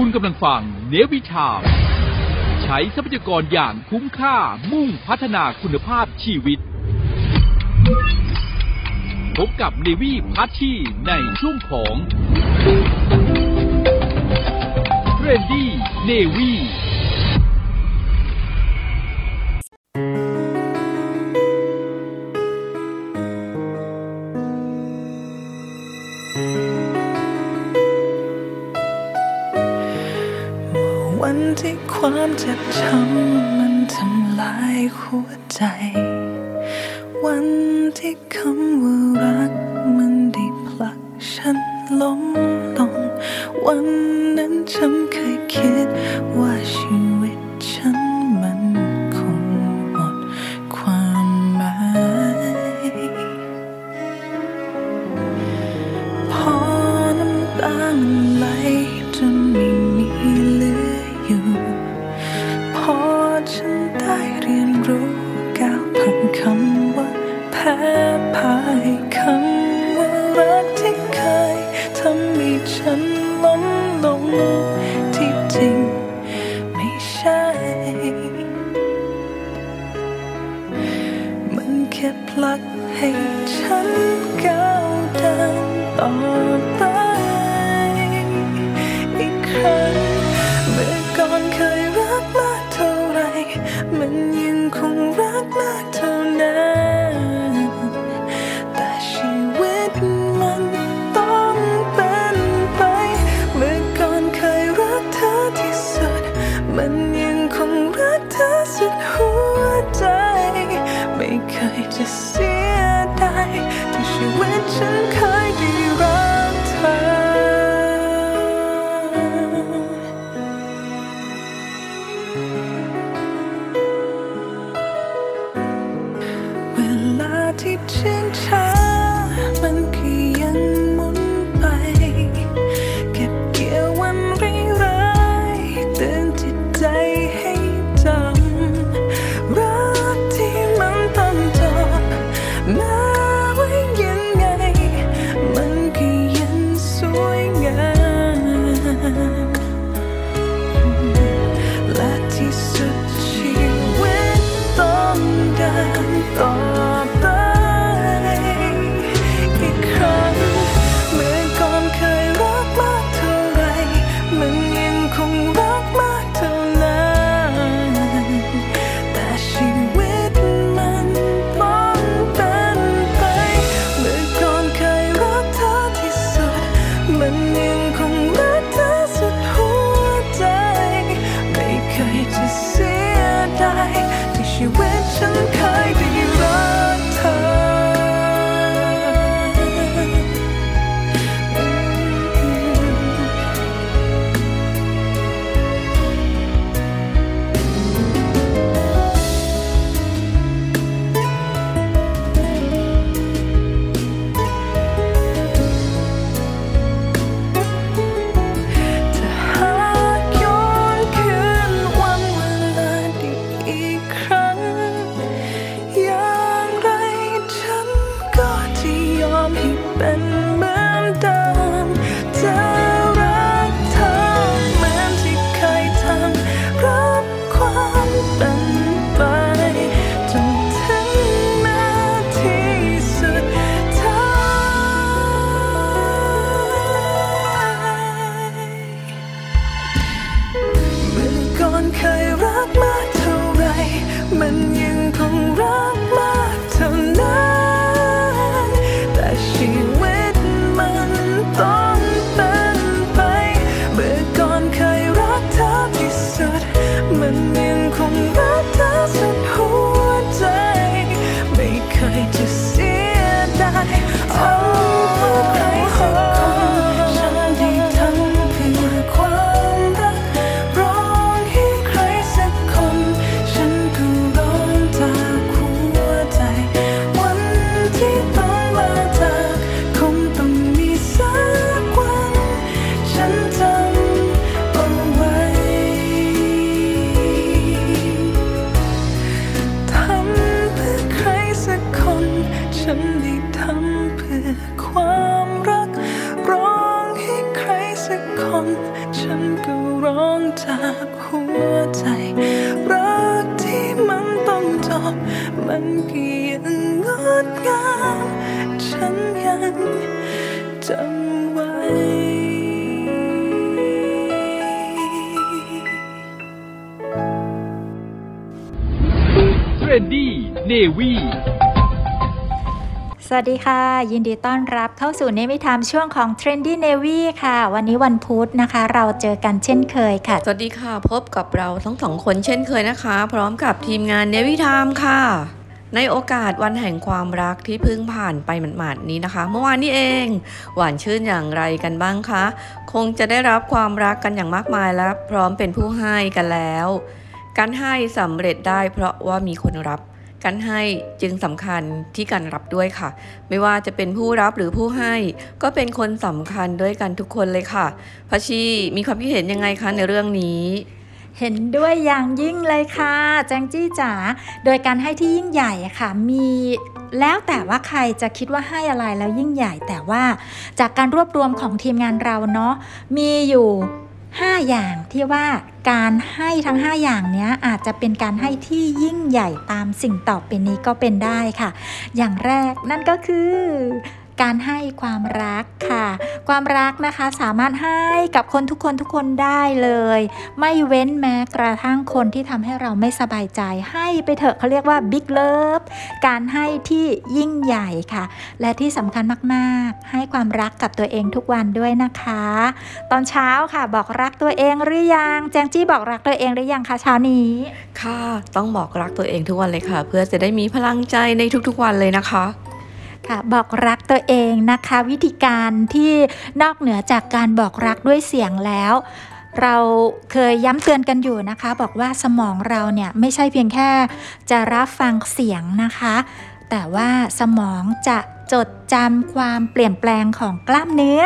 คุณกำลังฟังเนวิชามใช้ทรัพยากรอย่างคุ้มค่ามุ่งพัฒนาคุณภาพชีวิต พบกับเนวีพัชชีในช่วงของเรนดี้เนวี Navy ความเจ็บช้ำมันทำลายหัวใจ วันที่คำว่า สวัสดีค่ะ ยินดีต้อนรับเข้าสู่เนวิทามช่วงของ Trendy Navy ค่ะ วันนี้วันพุธนะคะ เราเจอกันเช่นเคยค่ะ สวัสดีค่ะ พบกับเราทั้งสองคนเช่นเคยนะคะ พร้อมกับทีมงานเนวิทามค่ะ ในโอกาสวันแห่งความรักที่เพิ่งผ่านไปหมาดๆนี้นะคะ เมื่อวานนี้เอง หวานชื่นอย่างไรกันบ้างคะ คงจะได้รับความรักกันอย่างมากมายและพร้อมเป็นผู้ให้กันแล้ว การให้สำเร็จได้เพราะว่ามีคนรับ การให้จึงสำคัญที่การรับด้วยค่ะ ไม่ว่าจะเป็นผู้รับหรือผู้ให้ ก็เป็นคนสำคัญด้วยกันทุกคนเลยค่ะพัชชีมีความคิดเห็นยังไงคะในเรื่องนี้เห็นด้วยอย่างยิ่งเลยค่ะ แจงจี้จ๋า โดยการให้ที่ยิ่งใหญ่ค่ะ มีแล้วแต่ว่าใครจะคิดว่าให้อะไรแล้วยิ่งใหญ่ แต่ว่าจากการรวบรวมของทีมงานเราเนาะ มีอยู่ 5 อย่างที่ว่าการให้ทั้ง 5 อย่างเนี้ยอาจจะเป็นการให้ที่ยิ่งใหญ่ตามสิ่งต่อไปนี้ก็เป็นได้ค่ะ อย่างแรกนั่นก็คือ การให้ความรักค่ะ ความรักนะคะสามารถให้กับคนทุกคนทุกคนได้เลย ไม่เว้นแม้กระทั่งคนที่ทำให้เราไม่สบายใจให้ไปเถอะเขาเรียกว่าบิ๊กเลิฟการให้ที่ยิ่งใหญ่ค่ะ และที่สำคัญมากๆ ให้ความรักกับตัวเองทุกวันด้วยนะคะ ตอนเช้าค่ะบอกรักตัวเองหรือยังแจงจี้บอกรักตัวเองหรือยังคะเช้านี้ ค่ะ ต้องบอกรักตัวเองทุกวันเลยค่ะ เพื่อจะได้มีพลังใจในทุกๆวันเลยนะคะ ค่ะบอกรักตัวเองนะคะ วิธีการที่นอกเหนือจากการบอกรักด้วยเสียงแล้ว เราเคยย้ำเตือนกันอยู่นะคะ บอกว่าสมองเราเนี่ยไม่ใช่เพียงแค่จะรับฟังเสียงนะคะ แต่ว่าสมองจะ จดจำความเปลี่ยนแปลงของกล้ามเนื้อ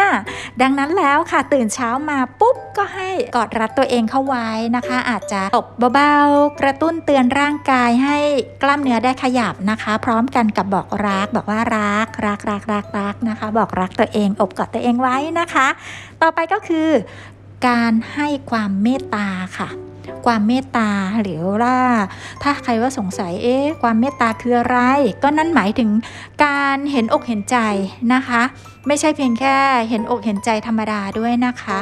ดังนั้นแล้วค่ะตื่นเช้ามาปุ๊บก็ให้กอดรัดตัวเองเข้าไว้นะคะ อาจจะตบเบาๆ กระตุ้นเตือนร่างกายให้กล้ามเนื้อได้ขยับนะคะ พร้อมกันกับบอกรัก บอกว่ารักรักรักรักรักนะคะ บอกรักตัวเองอบกอดตัวเองไว้นะคะ ต่อไปก็คือการให้ความเมตตาค่ะ ความเมตตาหรือว่า ถ้าใครว่าสงสัยเอ๊ะความเมตตาคืออะไร ก็นั่นหมายถึงการเห็นอกเห็นใจนะคะ ไม่ใช่เพียงแค่เห็นอกเห็นใจธรรมดาด้วยนะคะ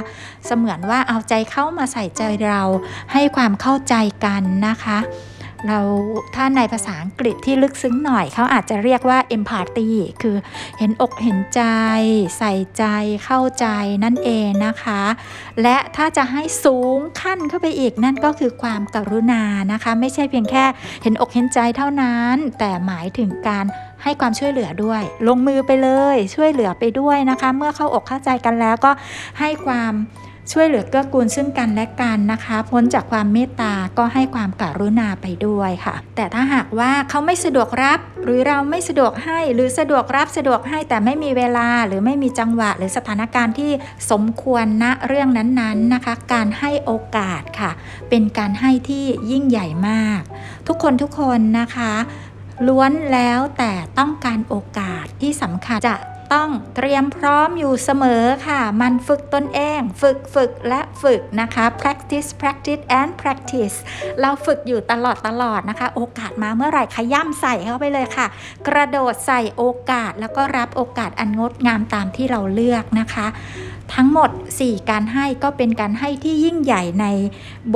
เสมือนว่าเอาใจเข้ามาใส่ใจเราให้ความเข้าใจกันนะคะ เราถ้าในภาษาอังกฤษที่ลึกซึ้งหน่อยเขาอาจจะเรียกว่า empathy คือเห็นอกเห็นใจ ใส่ใจเข้าใจนั่นเองนะคะ และถ้าจะให้สูงขั้นเข้าไปอีกนั่นก็คือความกรุณานะคะ ไม่ใช่เพียงแค่เห็นอกเห็นใจเท่านั้น แต่หมายถึงการให้ความช่วยเหลือด้วย ลงมือไปเลยช่วยเหลือไปด้วยนะคะ เมื่อเข้าอกเข้าใจกันแล้วก็ให้ความ ช่วยเหลือเกื้อกูลซึ่งกันและกันนะคะ พ้นจากความเมตตาก็ให้ความกรุณาไปด้วยค่ะ แต่ถ้าหากว่าเขาไม่สะดวกรับ หรือเราไม่สะดวกให้หรือสะดวกรับสะดวกให้แต่ไม่มีเวลาหรือไม่มีจังหวะ หรือสถานการณ์ที่สมควรณเรื่องนั้นๆนะคะ การให้โอกาสค่ะ เป็นการให้ที่ยิ่งใหญ่มาก ทุกคนทุกคนนะคะล้วนแล้วแต่ต้องการโอกาสที่สำคัญจะ ต้องเตรียมพร้อมอยู่เสมอค่ะ มันฝึกตนเอง ฝึกฝึกและฝึกนะคะ practice practice and practice เราฝึกอยู่ตลอดตลอดนะคะ โอกาสมาเมื่อไหร่ขย่ำใส่เข้าไปเลยค่ะ กระโดดใส่โอกาสแล้วก็รับโอกาสอันงดงามตามที่เราเลือกนะคะ ทั้งหมด 4 การให้ก็เป็นการให้ที่ยิ่งใหญ่ใน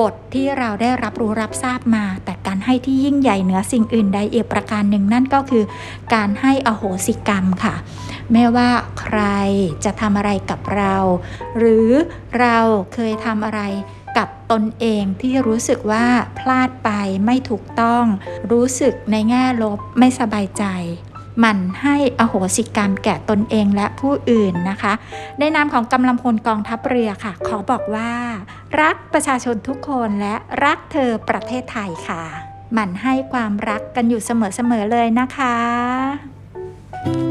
บทที่เราได้รับรู้รับทราบมา แต่การให้ที่ยิ่งใหญ่เหนือสิ่งอื่นใดอีกประการหนึ่งนั่นก็คือการให้อโหสิกรรมค่ะ ไม่ว่าใครจะทำอะไรกับเรา หรือเราเคยทำอะไรกับตนเองที่รู้สึกว่าพลาดไปไม่ถูกต้อง รู้สึกในแง่ลบไม่สบายใจ มันให้อโหสิกรรมแก่ตนเองและผู้อื่นนะคะ ในนามของกำลังพลกองทัพเรือค่ะ ขอบอกว่า รักประชาชนทุกคนและรักเธอประเทศไทยค่ะหมั่นให้ความรักกันอยู่เสมอๆเลยนะคะ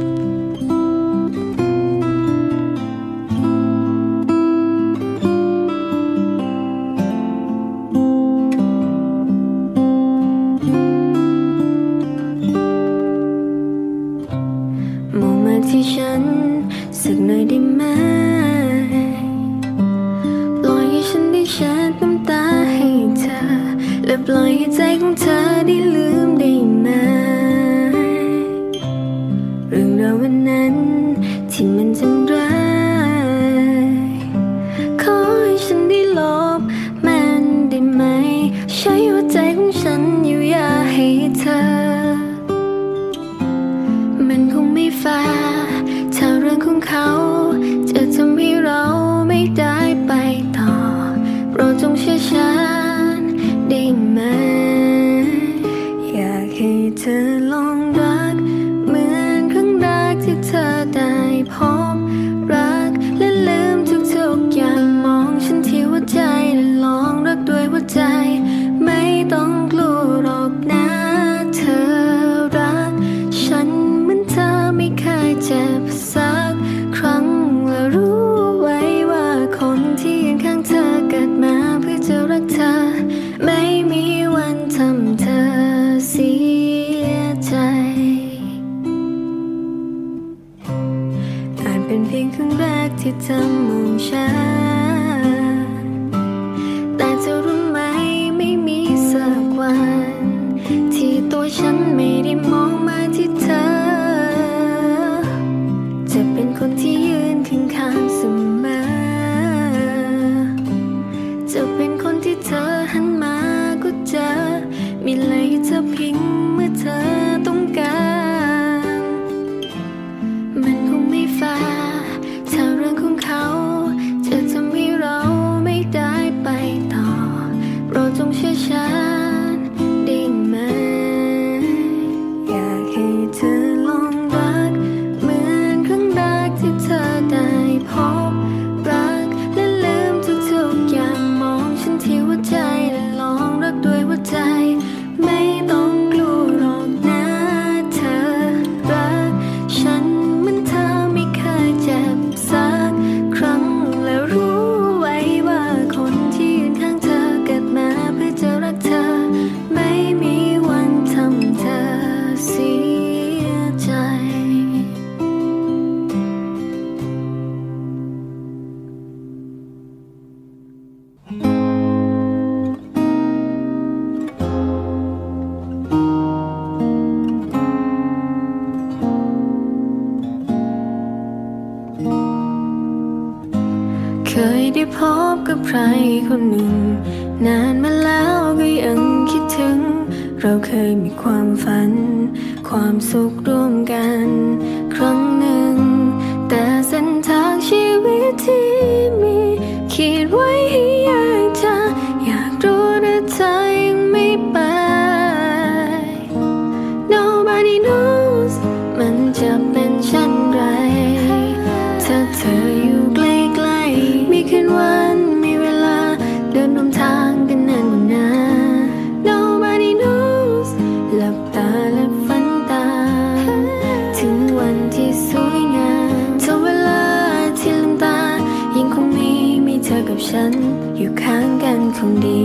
ฉันอยู่ข้างกันคงดี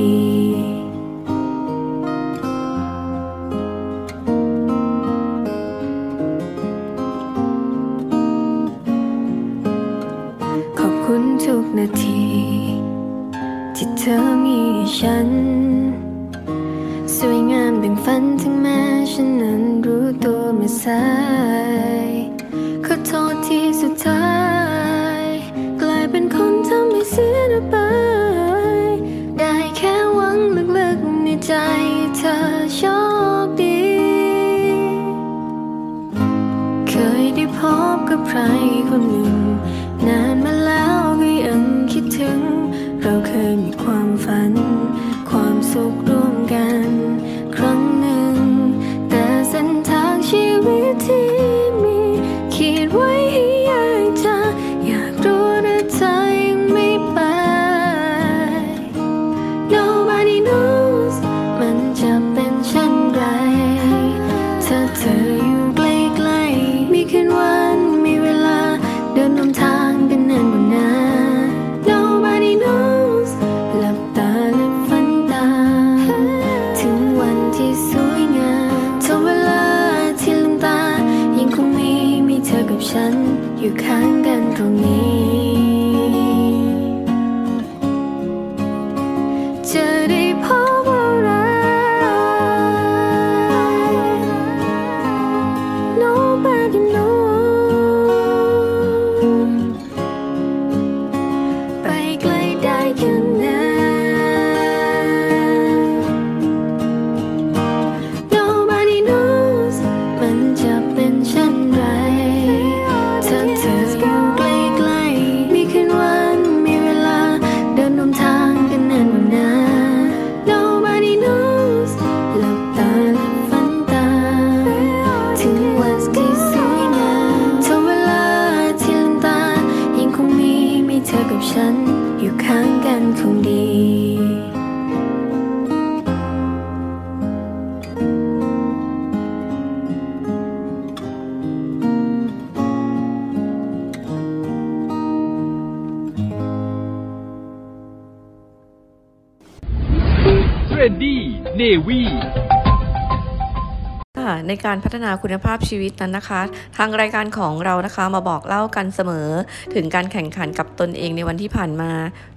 การพัฒนาคุณภาพชีวิตนั้นนะคะ ทางรายการของเรานะคะมาบอกเล่ากันเสมอ ถึงการแข่งขันกับตนเองในวันที่ผ่านมา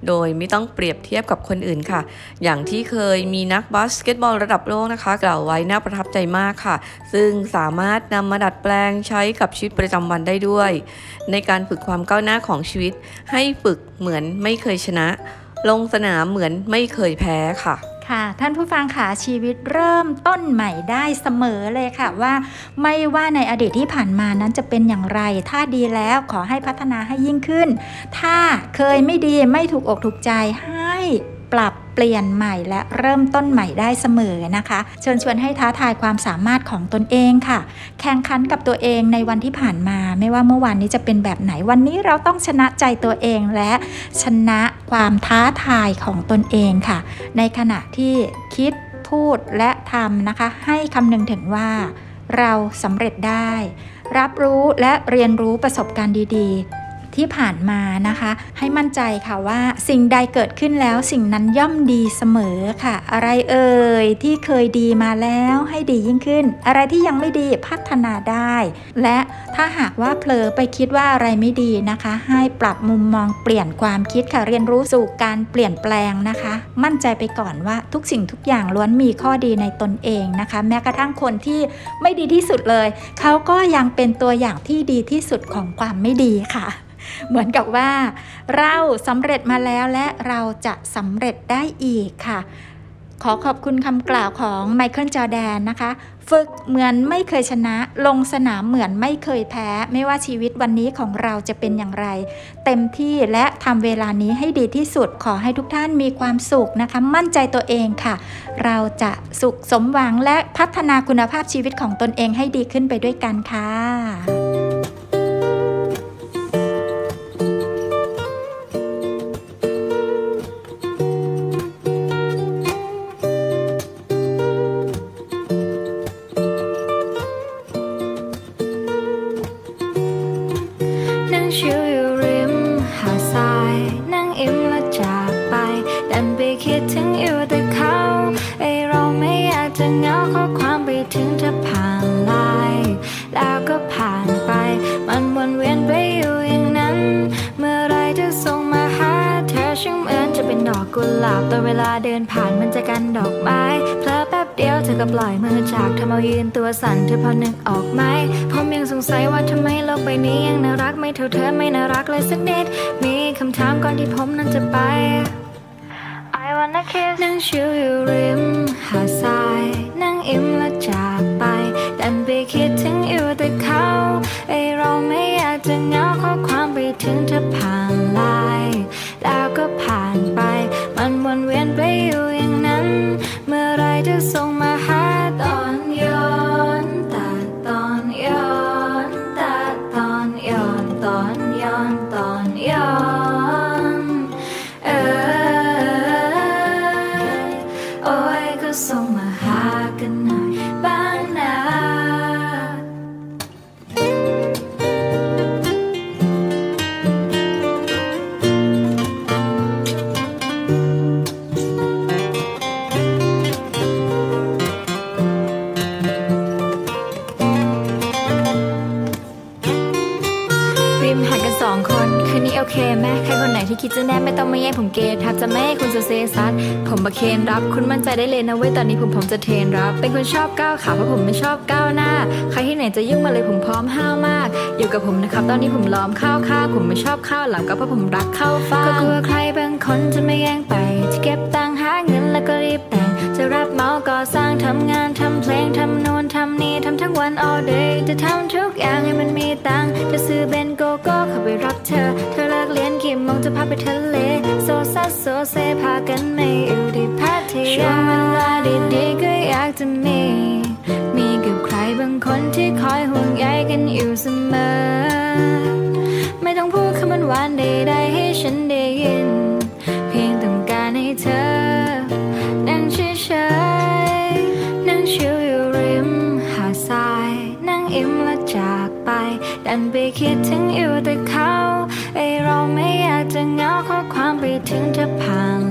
โดยไม่ต้องเปรียบเทียบกับคนอื่นค่ะ อย่างที่เคยมีนักบาสเกตบอลระดับโลกนะคะ กล่าวไว้น่าประทับใจมากค่ะ ซึ่งสามารถนำมาดัดแปลงใช้กับชีวิตประจำวันได้ด้วย ในการฝึกความก้าวหน้าของชีวิต ให้ฝึกเหมือนไม่เคยชนะ ลงสนามเหมือนไม่เคยแพ้ค่ะ ค่ะ ท่านผู้ฟังค่ะชีวิตเริ่มต้นใหม่ได้เสมอเลยค่ะว่า ไม่ว่าในอดีตที่ผ่านมานั้นจะเป็นอย่างไร ถ้าดีแล้วขอให้พัฒนาให้ยิ่งขึ้น ถ้าเคยไม่ดีไม่ถูกอกถูกใจให้ ปรับเปลี่ยนใหม่และเริ่มต้นใหม่ได้เสมอนะคะ เชิญชวนให้ท้าทายความสามารถของตนเองค่ะ แข่งขันกับตัวเองในวันที่ผ่านมา ไม่ว่าเมื่อวานนี้จะเป็นแบบไหนวันนี้เราต้องชนะใจตัวเองและชนะความท้าทายของตนเองค่ะ ในขณะที่คิดพูดและทำนะคะ ให้คำนึงถึงว่า เราสำเร็จได้ รับรู้และเรียนรู้ประสบการณ์ดีๆ ที่ผ่านมานะคะ ให้มั่นใจค่ะว่าสิ่งใดเกิดขึ้นแล้วสิ่งนั้นย่อมดีเสมอค่ะ อะไรเอ่ยที่เคยดีมาแล้วให้ดียิ่งขึ้น อะไรที่ยังไม่ดีพัฒนาได้ และถ้าหากว่าเผลอไปคิดว่าอะไรไม่ดีนะคะ ให้ปรับมุมมองเปลี่ยนความคิดค่ะเรียนรู้สู่การเปลี่ยนแปลงนะคะ มั่นใจไปก่อนว่าทุกสิ่งทุกอย่างล้วนมีข้อดีในตนเองนะคะ แม้กระทั่งคนที่ไม่ดีที่สุดเลย เขาก็ยังเป็นตัวอย่างที่ดีที่สุดของความไม่ดีค่ะ เหมือนกับว่า เราสำเร็จมาแล้วและเราจะสำเร็จได้อีกค่ะ ขอขอบคุณคำกล่าวของไมเคิลจอแดนนะคะ ฝึกเหมือนไม่เคยชนะ ลงสนามเหมือนไม่เคยแพ้ ไม่ว่าชีวิตวันนี้ของเราจะเป็นอย่างไร เต็มที่และทำเวลานี้ให้ดีที่สุดขอให้ทุกท่านมีความสุขนะคะ มั่นใจตัวเองค่ะ เราจะสุขสมหวังและพัฒนาคุณภาพชีวิตของตนเองให้ดีขึ้นไปด้วยกันค่ะ ลาบแต่เวลาเดินผ่านมันจะกันดอกไม้เพลอแป๊บเดียวเธอก็ปล่อยมือจากทำเอายืนตัวสั่นเธอพอนึกออกไหมผมยังสงสัยว่าทำไมโลกใบนี้ยังน่ารักไม่เท่าเธอไม่น่ารักเลยสักนิดมีคำถามก่อนที่ผมนั้นจะไป I wanna kiss นั่งชิวอยู่ริมหาดทรายนั่งอิ่มและจากับคุณมั่นใจได้เลยนะเว้ยตอนนี้ผมผมจะเทรนรับ เป็นคนชอบก้าวขาเพราะผมไม่ชอบก้าวหน้า ใครที่ไหนจะยุ่งมาเลยผมพร้อมห้าวมาก อยู่กับผมนะครับตอนนี้ผมล้อมข้าวข้าวผมไม่ชอบข้าวหลังก็เพราะผมรักข้าวฟ่าก็กลัวใครบางคนจะไม่แย่งไปจะเก็บตังค์หาเงินแล้วก็รีบแต่งจะรับเหมาก่อสร้างทำงานทำเพลงทำโน่นทำนี่ทำทั้งวัน all day จะทำทุกอย่างให้มันมีตังค์จะซื้อเบนโกโก้เข้าไปรับเธอ เธอเลิกเรียนกี่โมงจะพาไปทะเลโซซัสโซเซพากันไม่อยู่ที่พั ช่วงเวลาดีๆก็อยากจะมี มีกับใครบางคนที่คอยห่วงใยกันอยู่เสมอ ไม่ต้องพูดคำหวานใดๆให้ฉันได้ยิน เพียงต้องการให้เธอ นั่งเฉยๆนั่งชิวอยู่ริมหาดทราย นั่งอิ่มและจากไป ดันไปคิดถึงอยู่แต่เขาไอเราไม่อยากจะเหงาข้อความไปถึงจะผ่าน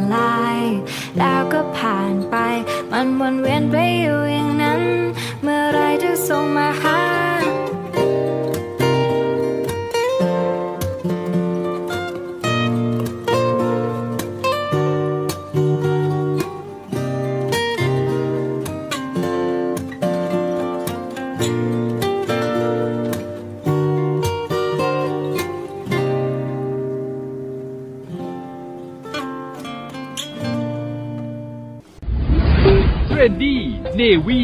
วี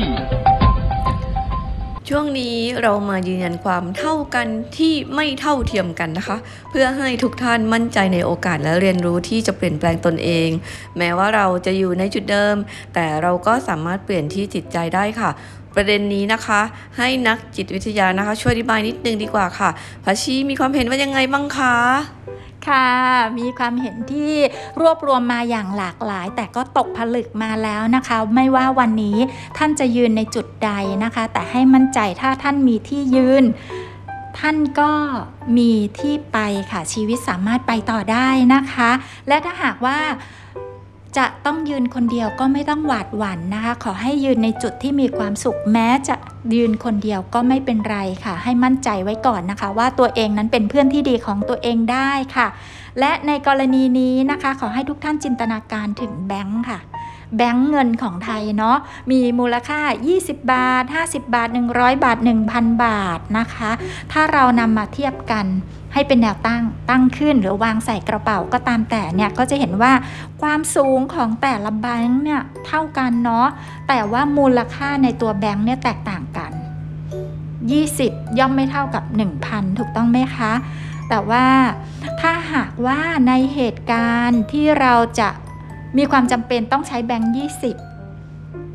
ช่วงนี้เรามายืนยันความเท่ากันที่ไม่เท่าเทียมกันนะคะ เพื่อให้ทุกท่านมั่นใจในโอกาสและเรียนรู้ที่จะเปลี่ยนแปลงตนเอง แม้ว่าเราจะอยู่ในจุดเดิม แต่เราก็สามารถเปลี่ยนที่จิตใจได้ค่ะ ประเด็นนี้นะคะ ให้นักจิตวิทยานะคะ ช่วยอธิบายนิดนึงดีกว่าค่ะพัชชีมีความเห็นว่ายังไงบ้างคะ ค่ะ มีความเห็นที่รวบรวมมาอย่างหลากหลาย แต่ก็ตกผลึกมาแล้วนะคะ ไม่ว่าวันนี้ท่านจะยืนในจุดใดนะคะ แต่ให้มั่นใจถ้าท่านมีที่ยืน ท่านก็มีที่ไปค่ะชีวิตสามารถไปต่อได้นะคะ และถ้าหากว่า จะต้องยืนคนเดียวก็ไม่ต้องหวาดหวั่นนะคะ ขอให้ยืนในจุดที่มีความสุขแม้จะยืนคนเดียวก็ไม่เป็นไรค่ะ ให้มั่นใจไว้ก่อนนะคะ ว่าตัวเองนั้นเป็นเพื่อนที่ดีของตัวเองได้ค่ะ และในกรณีนี้นะคะ ขอให้ทุกท่านจินตนาการถึงแบงค์ค่ะแบงค์เงินของไทยเนาะมีมูลค่า 20 บาท 50 บาท 100 บาท 1,000 บาทนะคะ ถ้าเรานำมาเทียบกัน ให้เป็นแนวตั้งตั้งขึ้น หรือวางใส่กระเป๋าก็ตามแต่เนี่ยก็จะเห็นว่าความสูงของแต่ละแบงค์เนี่ยเท่ากันเนาะแต่ว่ามูลค่าในตัวแบงค์เนี่ยแตกต่างกัน 20 ย่อมไม่เท่ากับ 1,000 ถูกต้องไหมคะ แต่ว่าถ้าหากว่าในเหตุการณ์ที่เราจะมีความจำเป็นต้องใช้แบงค์20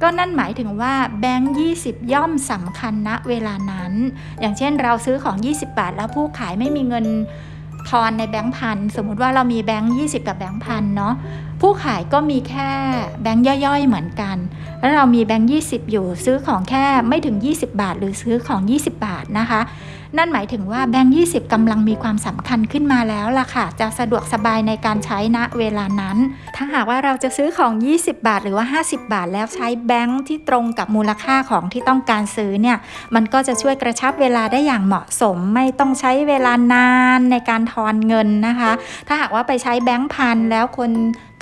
ก็นั่นหมายถึงว่าแบงค์20 ย่อมสำคัญณเวลานั้น อย่างเช่นเราซื้อของ 20 บาท แล้วผู้ขายไม่มีเงินทอนในแบงค์พันสมมุติว่าเรามีแบงค์20 กับแบงค์พันเนาะผู้ขายก็มีแค่แบงค์ย่อยๆเหมือนกัน แล้วเรามีแบงค์20 อยู่ซื้อของแค่ไม่ถึง 20 บาท หรือซื้อของ 20 บาทนะคะ นั่นหมายถึงว่าแบงค์20กำลังมีความสำคัญขึ้นมาแล้วล่ะค่ะ จะสะดวกสบายในการใช้ณเวลานั้น ถ้าหากว่าเราจะซื้อของ 20 บาทหรือว่า 50 บาท แล้วใช้แบงค์ที่ตรงกับมูลค่าของที่ต้องการซื้อเนี่ย มันก็จะช่วยกระชับเวลาได้อย่างเหมาะสม ไม่ต้องใช้เวลานานในการทอนเงินนะคะ ถ้าหากว่าไปใช้แบงค์พันแล้วคน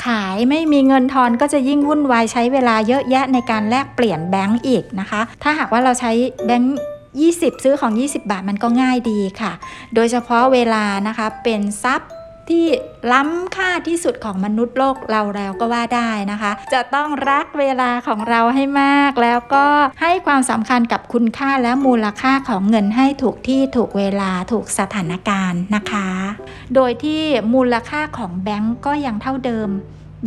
ขายไม่มีเงินทอนก็จะยิ่งวุ่นวายใช้เวลาเยอะแยะในการแลกเปลี่ยนแบงก์อีกนะคะ ถ้าหากว่าเราใช้แบงก์ 20 ซื้อของ 20 บาทมันก็ง่ายดีค่ะ โดยเฉพาะเวลานะคะเป็นทรัพย์ที่ล้ำค่าที่สุดของมนุษย์โลกเราแล้วก็ว่าได้นะคะ จะต้องรักเวลาของเราให้มาก แล้วก็ให้ความสำคัญกับคุณค่าและมูลค่าของเงินให้ถูกที่ถูกเวลาถูกสถานการณ์นะคะ โดยที่มูลค่าของแบงก์ก็ยังเท่าเดิม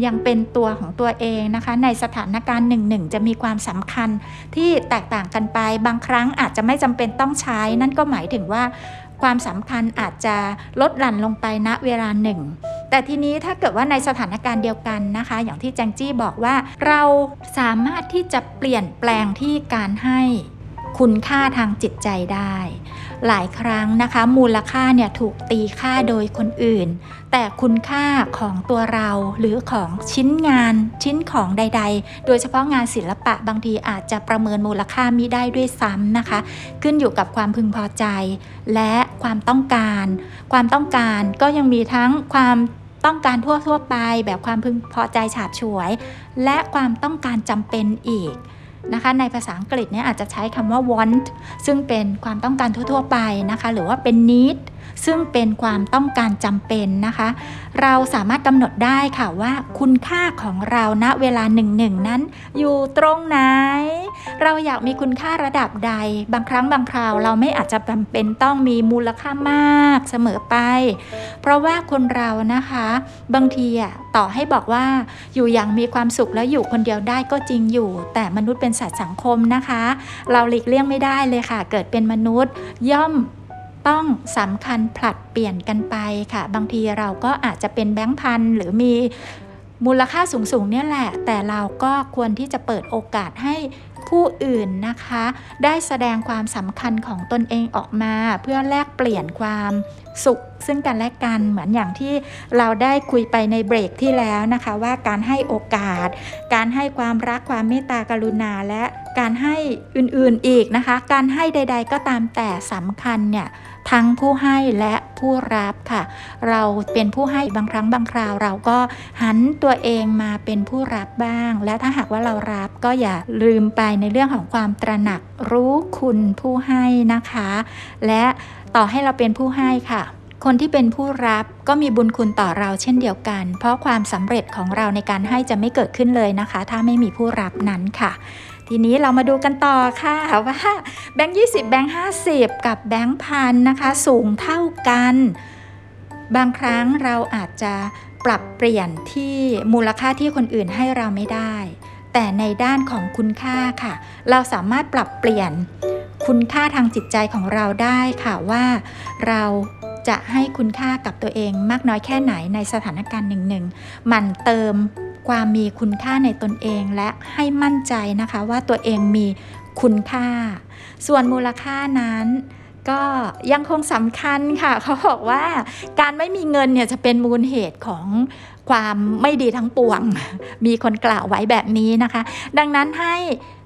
ยังเป็นตัวของตัวเองนะคะ ในสถานการณ์หนึ่งหนึ่งจะมีความสำคัญที่แตกต่างกันไป บางครั้งอาจจะไม่จำเป็นต้องใช้ นั่นก็หมายถึงว่าความสำคัญอาจจะลดหลั่นลงไปณเวลาหนึ่ง แต่ทีนี้ถ้าเกิดว่าในสถานการณ์เดียวกันนะคะ อย่างที่แจงจี้บอกว่า เราสามารถที่จะเปลี่ยนแปลงที่การให้คุณค่าทางจิตใจได้ หลายครั้งนะคะ มูลค่าเนี่ยถูกตีค่าโดยคนอื่น แต่คุณค่าของตัวเราหรือของชิ้นงานชิ้นของใด ๆ โดยเฉพาะงานศิลปะบางทีอาจจะประเมินมูลค่ามิได้ด้วยซ้ำนะคะ ขึ้นอยู่กับความพึงพอใจ และความต้องการ ความต้องการก็ยังมีทั้งความต้องการทั่วๆไปแบบความพึงพอใจฉาบฉวย และความต้องการจำเป็นอีก นะคะในภาษาอังกฤษเนี่ยอาจจะใช้คำว่า want ซึ่งเป็นความต้องการทั่ว ๆ ไปนะคะ หรือว่าเป็น need ซึ่งเป็นความต้องการจำเป็นนะคะ เราสามารถกำหนดได้ค่ะว่าคุณค่าของเราณเวลาหนึ่งหนึ่งนั้น อยู่ตรงไหน เราอยากมีคุณค่าระดับใด บางครั้งบางคราวเราไม่อาจจะจำเป็นต้องมีมูลค่ามากเสมอไป เพราะว่าคนเรานะคะ บางทีอะต่อให้บอกว่าอยู่อย่างมีความสุขแล้วอยู่คนเดียวได้ก็จริงอยู่ แต่มนุษย์เป็นสัตว์สังคมนะคะ เราหลีกเลี่ยงไม่ได้เลยค่ะ เกิดเป็นมนุษย์ย่อม ต้องสำคัญผลัดเปลี่ยนกันไปค่ะ บางทีเราก็อาจจะเป็นแบงค์พันหรือมีมูลค่าสูงๆเนี่ยแหละ แต่เราก็ควรที่จะเปิดโอกาสให้ผู้อื่นนะคะ ได้แสดงความสำคัญของตนเองออกมา เพื่อแลกเปลี่ยนความสุข ซึ่งกันและกันเหมือนอย่างที่เราได้คุยไปในเบรกที่แล้วนะคะ ว่าการให้โอกาส การให้ความรักความเมตตากรุณาและการให้อื่นๆอีกนะคะ การให้ใด ๆ ก็ตามแต่สำคัญเนี่ย ทั้งผู้ให้และผู้รับค่ะ เราเป็นผู้ให้บางครั้งบางคราว เราก็หันตัวเองมาเป็นผู้รับบ้าง และถ้าหากว่าเรารับก็อย่าลืมไปในเรื่องของความตระหนักรู้คุณผู้ให้นะคะ และต่อให้เราเป็นผู้ให้ค่ะคนที่เป็นผู้รับก็มีบุญคุณต่อเราเช่นเดียวกัน เพราะความสำเร็จของเราในการให้จะไม่เกิดขึ้นเลยนะคะ ถ้าไม่มีผู้รับนั้นค่ะ ทีนี้เรามาดูกันต่อค่ะว่าแบงค์20แบงค์50กับแบงค์พันนะคะสูงเท่ากัน บางครั้งเราอาจจะปรับเปลี่ยนที่มูลค่าที่คนอื่นให้เราไม่ได้ แต่ในด้านของคุณค่าค่ะ เราสามารถปรับเปลี่ยนคุณค่าทางจิตใจของเราได้ค่ะว่าเราจะให้คุณค่ากับตัวเองมากน้อยแค่ไหนในสถานการณ์หนึ่งๆ มันเติม ความมีคุณค่าในตนเองและให้มั่นใจนะคะว่าตัวเองมีคุณค่า ส่วนมูลค่านั้นก็ยังคงสำคัญค่ะ เขาบอกว่าการไม่มีเงินเนี่ยจะเป็นมูลเหตุของความไม่ดีทั้งปวง มีคนกล่าวไว้แบบนี้นะคะ ดังนั้นให้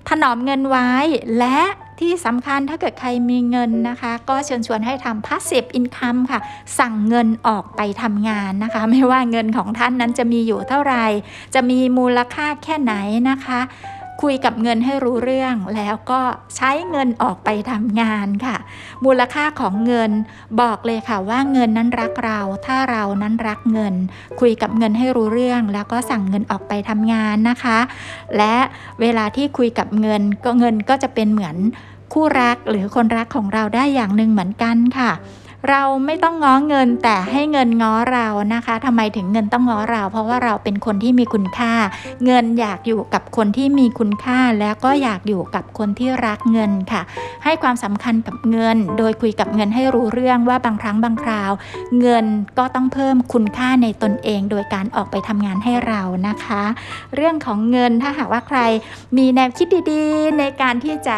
ถนอมเงินไว้และ ที่สำคัญถ้าเกิดใครมีเงินนะคะ ก็เชิญชวนให้ทำ passive income ค่ะ สั่งเงินออกไปทำงานนะคะ ไม่ว่าเงินของท่านนั้นจะมีอยู่เท่าไหร่ จะมีมูลค่าแค่ไหนนะคะ คุยกับเงินให้รู้เรื่องแล้วก็ใช้เงินออกไปทำงานค่ะ มูลค่าของเงินบอกเลยค่ะว่าเงินนั้นรักเรา ถ้าเรานั้นรักเงิน คุยกับเงินให้รู้เรื่อง แล้วก็สั่งเงินออกไปทำงานนะคะ และเวลาที่คุยกับเงินก็เงินก็จะเป็นเหมือนคู่รักหรือคนรักของเราได้อย่างหนึ่งเหมือนกันค่ะ เราไม่ต้องง้อเงินแต่ให้เงินง้อเรานะคะทำไมถึงเงินต้องง้อเรา เพราะว่าเราเป็นคนที่มีคุณค่า เงินอยากอยู่กับคนที่มีคุณค่า แล้วก็อยากอยู่กับคนที่รักเงินค่ะ ให้ความสำคัญกับเงิน โดยคุยกับเงินให้รู้เรื่องว่าบางครั้งบางคราว เงินก็ต้องเพิ่มคุณค่าในตนเอง โดยการออกไปทำงานให้เรานะคะ เรื่องของเงินถ้าหากว่าใครมีแนวคิดดีๆ ในการที่จะ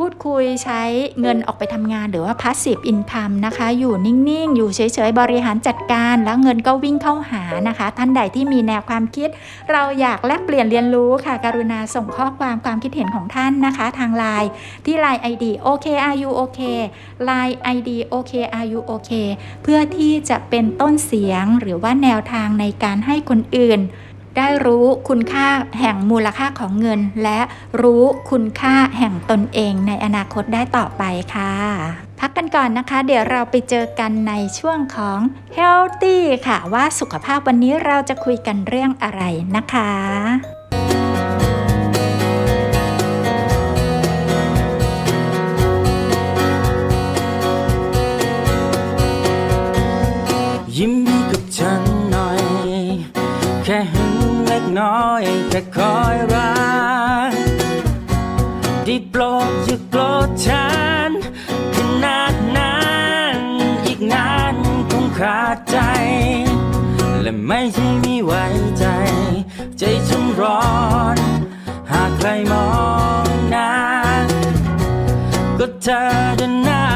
พูดคุยใช้เงินออกไปทำงานหรือว่า passive income นะคะ อยู่นิ่ง ๆ อยู่เฉย ๆ บริหารจัดการแล้วเงินก็วิ่งเข้าหานะคะ ท่านใดที่มีแนวความคิด เราอยากแลกเปลี่ยนเรียนรู้ค่ะ กรุณาส่งข้อความความคิดเห็นของท่านนะคะ ทางไลน์ที่ Line ID OKRU OK Line ID OKRU OK เพื่อที่จะเป็นต้นเสียงหรือว่าแนวทางในการให้คนอื่น ได้รู้คุณค่าแห่งมูลค่าของเงิน และรู้คุณค่าแห่งตนเองในอนาคตได้ต่อไปค่ะ พักกันก่อนนะคะ เดี๋ยวเราไปเจอกันในช่วงของ Healthy ค่ะ ว่าสุขภาพวันนี้เราจะคุยกันเรื่องอะไรนะคะ แค่คอยรักได้โปรดอย่าโกรธฉันขนาดนั้นอีกนานคงขาดใจ และไม่ใช่ไม่ไว้ใจ ใจฉันร้อน หากใครมองหน้าก็เธอจะน่า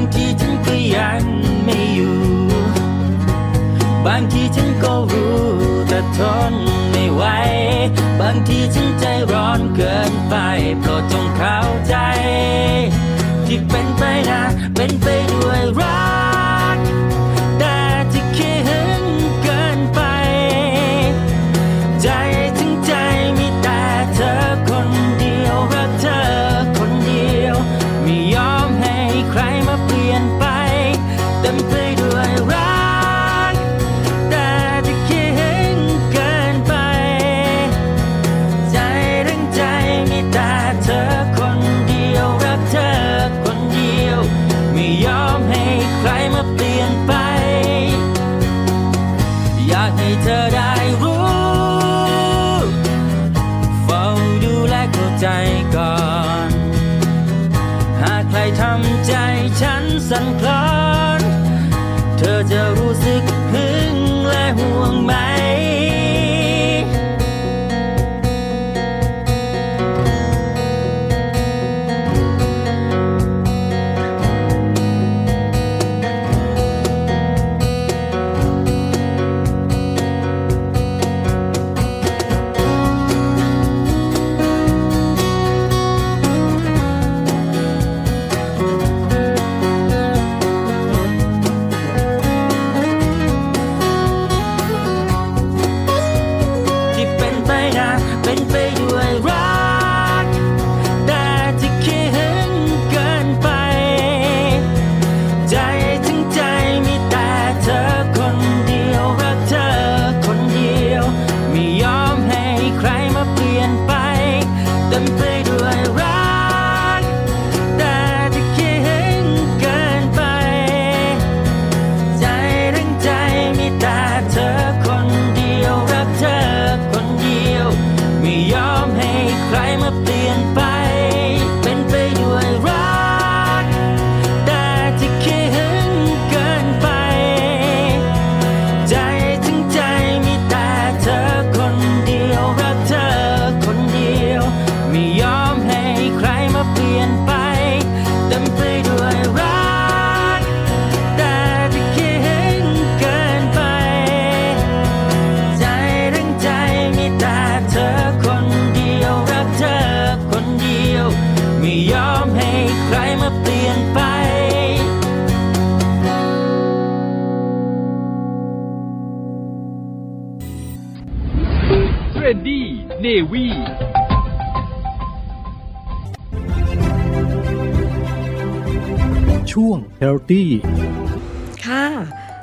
างทีฉันก็ยังไม่อยู่ บางทีฉันก็รู้แต่ทนไม่ไหว บางทีฉันใจร้อนเกินไปโปรดจงเข้าใจ ที่เป็นไปนะ เป็นไปด้วยรัก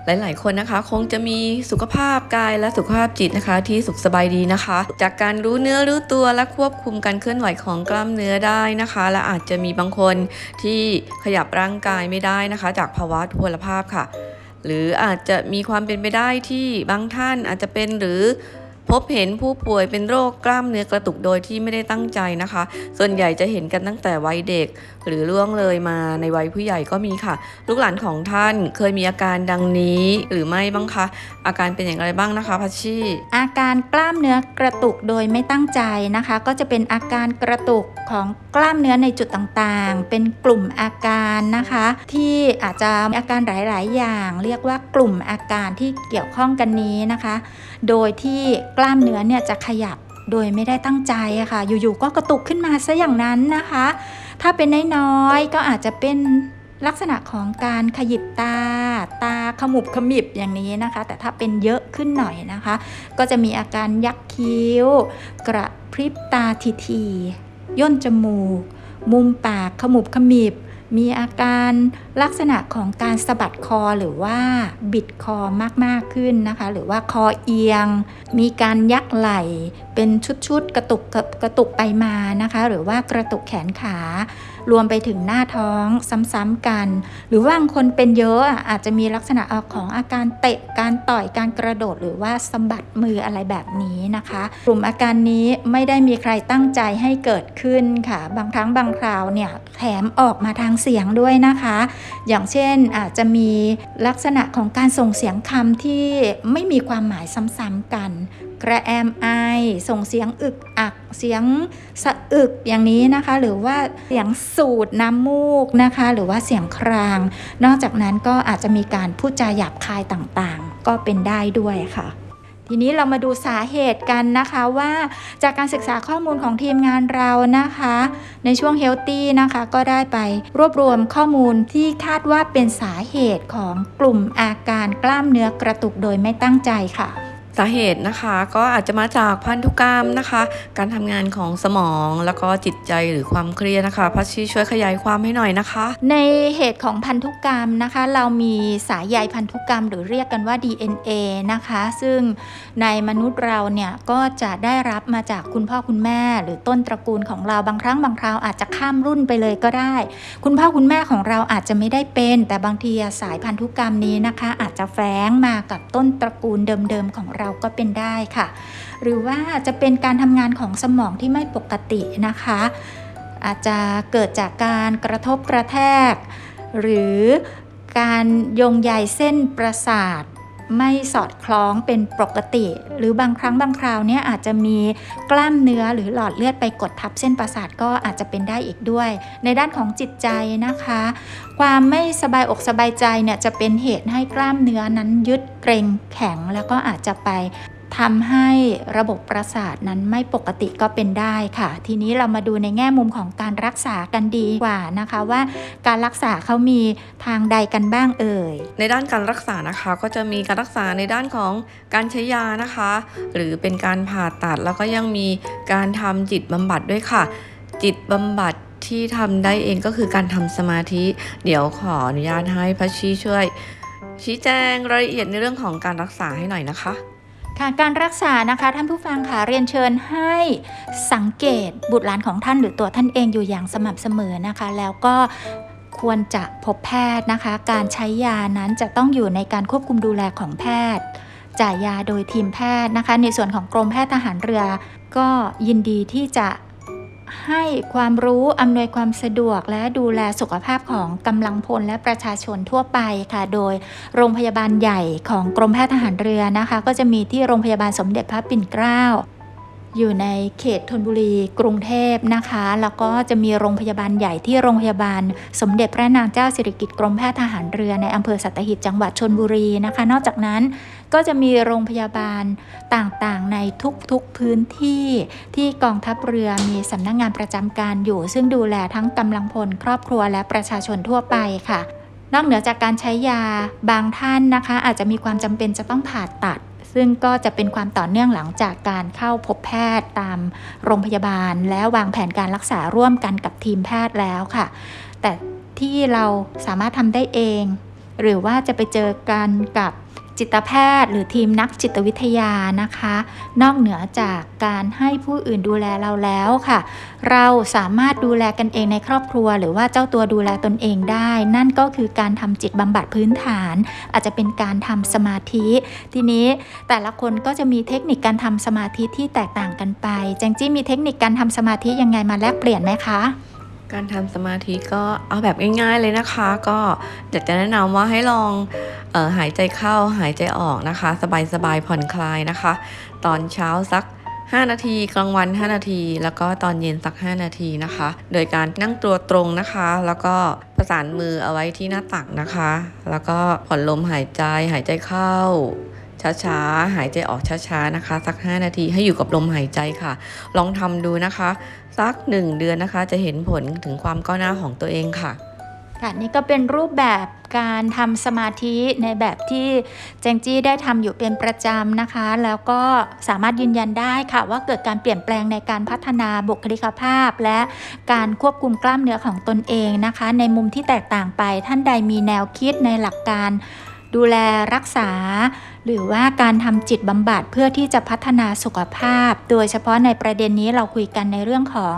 หลาย ๆ คนนะคะ คงจะมีสุขภาพกายและสุขภาพจิตนะคะ ที่สุขสบายดีนะคะ จากการรู้เนื้อรู้ตัวและควบคุมการเคลื่อนไหวของกล้ามเนื้อได้นะคะ และอาจจะมีบางคนที่ขยับร่างกายไม่ได้นะคะ จากภาวะทุพพลภาพค่ะ หรืออาจจะมีความเป็นไปได้ที่บางท่านอาจจะเป็นหรือพบเห็นผู้ป่วยเป็นโรคกล้ามเนื้อกระตุกโดยที่ไม่ได้ตั้งใจนะคะ ส่วนใหญ่จะเห็นกันตั้งแต่วัยเด็ก หรือล่วงเลยมาในวัยผู้ใหญ่ก็มีค่ะ ลูกหลานของท่านเคยมีอาการดังนี้หรือไม่บ้างคะอาการเป็นอย่างไรบ้างนะคะพัชชีอาการกล้ามเนื้อกระตุกโดยไม่ตั้งใจนะคะ ก็จะเป็นอาการกระตุกของกล้ามเนื้อในจุดต่างๆ เป็นกลุ่มอาการนะคะ ที่อาจจะมีอาการหลาย ๆ อย่าง เรียกว่ากลุ่มอาการที่เกี่ยวข้องกันนี้นะคะ โดยที่กล้ามเนื้อเนี่ยจะขยับโดยไม่ได้ตั้งใจอะค่ะ อยู่ ๆ ก็กระตุกขึ้นมาซะอย่างนั้นนะคะ ถ้าเป็นน้อยๆก็อาจจะเป็นลักษณะของการขยิบตา ตาขมุบขมิบอย่างนี้นะคะ แต่ถ้าเป็นเยอะขึ้นหน่อยนะคะ ก็จะมีอาการยักคิ้ว กระพริบตาทีๆย่นจมูก มุมปากขมุบขมิบ มีอาการ ลักษณะของการสะบัดคอหรือว่าบิดคอมากๆขึ้นนะคะ หรือว่าคอเอียง มีการยักไหล่เป็นชุดๆกระตุกกระตุกไปมานะคะ หรือว่ากระตุกแขนขารวมไปถึงหน้าท้องซ้ำๆกัน หรือว่าบางคนเป็นเยอะอะอาจจะมีลักษณะของอาการเตะการต่อยการกระโดด หรือว่าสะบัดมืออะไรแบบนี้นะคะ กลุ่มอาการนี้ไม่ได้มีใครตั้งใจให้เกิดขึ้นค่ะ บางครั้งบางคราวเนี่ยแถมออกมาทางเสียงด้วยนะคะอย่างเช่นอาจจะมีลักษณะของการส่งเสียงคำที่ไม่มีความหมายซ้ำๆกัน กระแอมไอส่งเสียงอึกอัก เสียงสะอึกอย่างนี้นะคะ หรือว่าเสียงสูดน้ำมูกนะคะ หรือว่าเสียงคราง นอกจากนั้นก็อาจจะมีการพูดจาหยาบคายต่างๆ ก็เป็นได้ด้วยค่ะ ทีนี้เรามาดูสาเหตุกันนะคะว่าจากการศึกษาข้อมูลของทีมงานเรานะคะ ในช่วงเฮลตี้นะคะก็ได้ไปรวบรวมข้อมูลที่คาดว่าเป็นสาเหตุของกลุ่มอาการกล้ามเนื้อกระตุกโดยไม่ตั้งใจค่ะ สาเหตุนะคะก็อาจจะมาจากพันธุกรรมนะคะ การทำงานของสมองแล้วก็จิตใจหรือความเครียดนะคะพัชชีช่วยขยายความให้หน่อยนะคะ ในเหตุของพันธุกรรมนะคะ เรามีสายใยพันธุกรรม หรือเรียกกันว่า DNA นะคะ ซึ่งในมนุษย์เราเนี่ยก็จะได้รับมาจากคุณพ่อคุณแม่ หรือต้นตระกูลของเราบางครั้งบางคราวอาจจะข้ามรุ่นไปเลยก็ได้ คุณพ่อคุณแม่ของเราอาจจะไม่ได้เป็น แต่บางทีสายพันธุกรรมนี้นะคะ อาจจะแฝงมากับต้นตระกูลเดิมๆของเราเราก็เป็นได้ค่ะ หรือว่าจะเป็นการทำงานของสมองที่ไม่ปกตินะคะ อาจจะเกิดจากการกระทบกระแทก หรือการโยงใยเส้นประสาท ไม่สอดคล้องเป็นปกติ หรือบางครั้งบางคราวเนี่ยอาจจะมีกล้ามเนื้อหรือหลอดเลือดไปกดทับเส้นประสาทก็อาจจะเป็นได้อีกด้วย ในด้านของจิตใจนะคะ ความไม่สบายอกสบายใจเนี่ยจะเป็นเหตุให้กล้ามเนื้อนั้นยึดเกรงแข็งแล้วก็อาจจะไป ทำให้ระบบประสาทนั้นไม่ปกติก็เป็นได้ค่ะ ทีนี้เรามาดูในแง่มุมของการรักษากันดีกว่านะคะว่าการรักษาเขามีทางใดกันบ้างเอ่ย ในด้านการรักษานะคะก็จะมีการรักษาในด้านของการใช้ยานะคะ หรือเป็นการผ่าตัดแล้วก็ยังมีการทำจิตบำบัดด้วยค่ะ จิตบำบัดที่ทำได้เองก็คือการทำสมาธิ เดี๋ยวขออนุญาตให้พัชชีช่วย ชี้แจงรายละเอียดในเรื่องของการรักษาให้หน่อยนะคะ ค่ะการรักษานะคะท่านผู้ฟังค่ะเรียนเชิญให้สังเกตบุตรหลานของท่านหรือตัวท่านเองอยู่อย่างสม่ำเสมอนะคะ แล้วก็ควรจะพบแพทย์นะคะ การใช้ยานั้นจะต้องอยู่ในการควบคุมดูแลของแพทย์จ่ายยาโดยทีมแพทย์นะคะ ในส่วนของกรมแพทย์ทหารเรือ ก็ยินดีที่จะ ให้ความรู้อำนวยความสะดวกและดูแลสุขภาพของกำลังพลและประชาชนทั่วไปค่ะ โดยโรงพยาบาลใหญ่ของกรมแพทย์ทหารเรือนะคะ ก็จะมีที่โรงพยาบาลสมเด็จพระปิ่นเกล้าอยู่ในเขตธนบุรีกรุงเทพนะคะ แล้วก็จะมีโรงพยาบาลใหญ่ที่โรงพยาบาล สมเด็จพระนางเจ้าสิริกิติ์กรมแพทย์ทหารเรือในอำเภอสัตหีบจังหวัดชนบุรีนะคะ นอกจากนั้น ก็จะมีโรงพยาบาลต่างๆ ในทุกๆพื้นที่ที่กองทัพเรือมีสำนักงงานประจำการอยู่ ซึ่งดูแลทั้งกำลังพล ครอบครัวและประชาชนทั่วไปค่ะ นอกเหนือจากการใช้ยาบางท่านนะคะ อาจจะมีความจำเป็นจะต้องผ่าตัดซึ่งก็จะเป็นความต่อเนื่องหลังจากการเข้าพบแพทย์ตามโรงพยาบาล และวางแผนการรักษาร่วมกันกับทีมแพทย์แล้วค่ะ แต่ที่เราสามารถทำได้เอง หรือว่าจะไปเจอกันกับ จิตแพทย์ หรือทีมนักจิตวิทยานะคะ นอกเหนือจากการให้ผู้อื่นดูแลเราแล้วค่ะ เราสามารถดูแลกันเองในครอบครัว หรือว่าเจ้าตัวดูแลตนเองได้ นั่นก็คือการทำจิตบำบัดพื้นฐาน อาจจะเป็นการทำสมาธิ ทีนี้แต่ละคนก็จะมีเทคนิคการทำสมาธิที่แตกต่างกันไปแจงจี้มีเทคนิคการทำสมาธิยังไงมาแลกเปลี่ยนไหมคะ การทำสมาธิก็เอาแบบง่ายๆเลยนะคะ ก็อยากจะแนะนำว่าให้ลองออหายใจเข้าหายใจออกนะคะ สบายๆผ่อนคลายนะคะ ตอนเช้าสัก 5 นาทีกลางวัน 5 นาที แล้วก็ตอนเย็นสัก 5 นาทีนะคะ โดยการนั่งตัวตรงนะคะ แล้วก็ประสานมือเอาไว้ที่หน้าตักนะคะ แล้วก็ผ่อนลมหายใจหายใจเข้าช้าๆ หายใจออกช้าๆ นะคะ สัก 5 นาทีให้อยู่กับลมหายใจค่ะ ลองทำดูนะคะ สัก 1 เดือนนะคะ จะเห็นผลถึงความก้าวหน้าของตัวเองค่ะค่ะนี่ก็เป็นรูปแบบการทำสมาธิในแบบที่แจงจี้ได้ทำอยู่เป็นประจำนะคะ แล้วก็สามารถยืนยันได้ค่ะ ว่าเกิดการเปลี่ยนแปลงในการพัฒนาบุคลิกภาพ และการควบคุมกล้ามเนื้อของตนเองนะคะ ในมุมที่แตกต่างไปท่านใดมีแนวคิดในหลักการดูแลรักษา หรือว่าการทำจิตบำบัดเพื่อที่จะพัฒนาสุขภาพ โดยเฉพาะในประเด็นนี้เราคุยกันในเรื่องของ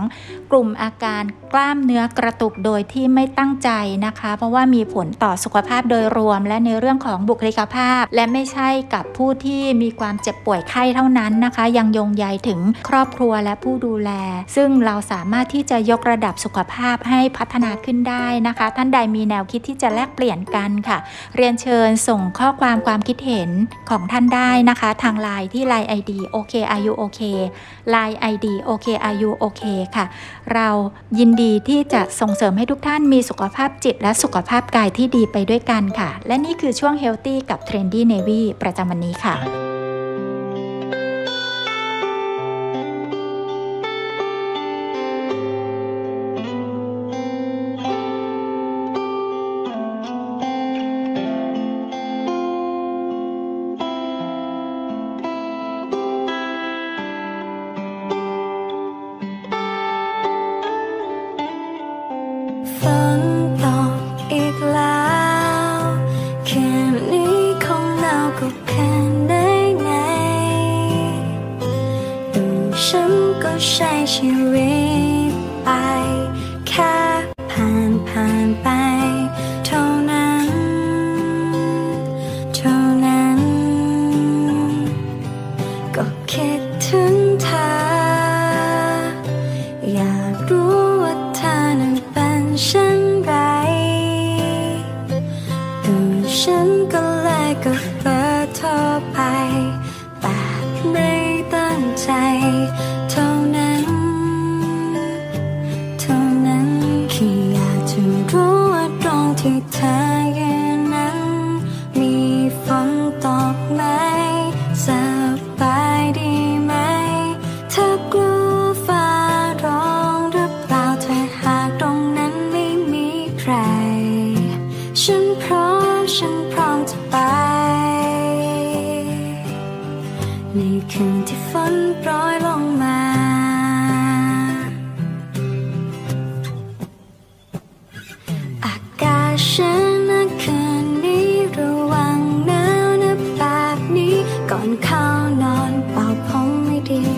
กลุ่มอาการกล้ามเนื้อกระตุกโดยที่ไม่ตั้งใจนะคะ เพราะว่ามีผลต่อสุขภาพโดยรวม และในเรื่องของบุคลิกภาพ และไม่ใช่กับผู้ที่มีความเจ็บป่วยไข้เท่านั้นนะคะ ยังโยงใยถึงครอบครัวและผู้ดูแล ซึ่งเราสามารถที่จะยกระดับสุขภาพให้พัฒนาขึ้นได้นะคะ ท่านใดมีแนวคิดที่จะแลกเปลี่ยนกันค่ะ เรียนเชิญส่งข้อความความคิดเห็นของท่านได้นะคะ ทางไลน์ที่ Line ID โอเคอายุโอเค Line ID okiu ok ค่ะ เรายินดีที่จะส่งเสริมให้ทุกท่านมีสุขภาพจิตและสุขภาพกายที่ดีไปด้วยกันค่ะ และนี่คือช่วง Healthy กับ Trendy Navy ประจำวันนี้ค่ะ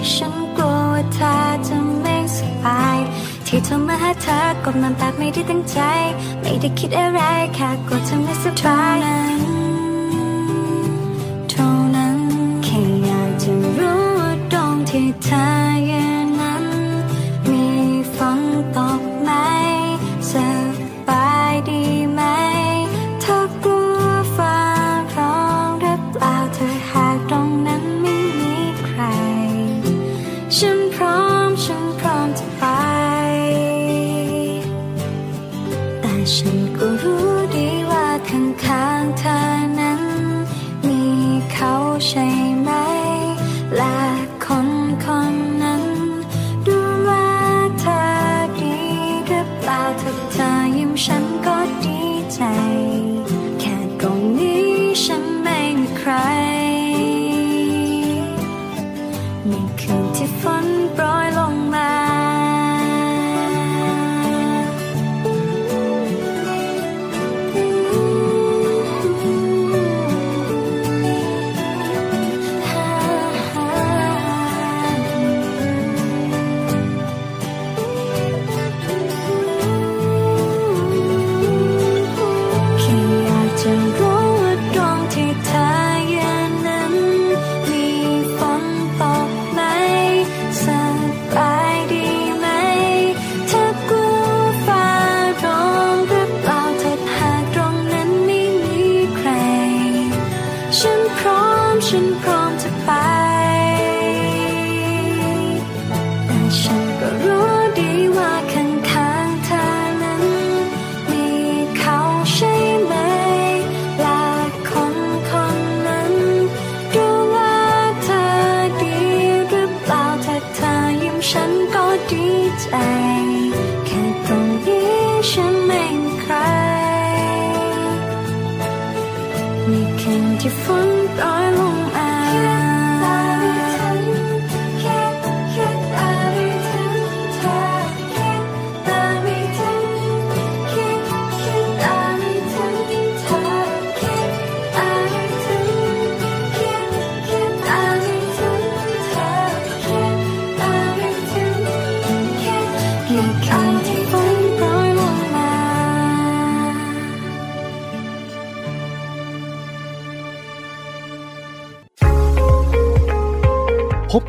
ฉันกลัวว่าเธอจะไม่สบาย ที่เธอมาหาเธอกบนอนแบบไม่ได้ตั้งใจ ไม่ได้คิดอะไรแค่กลัวเธอไม่สบาย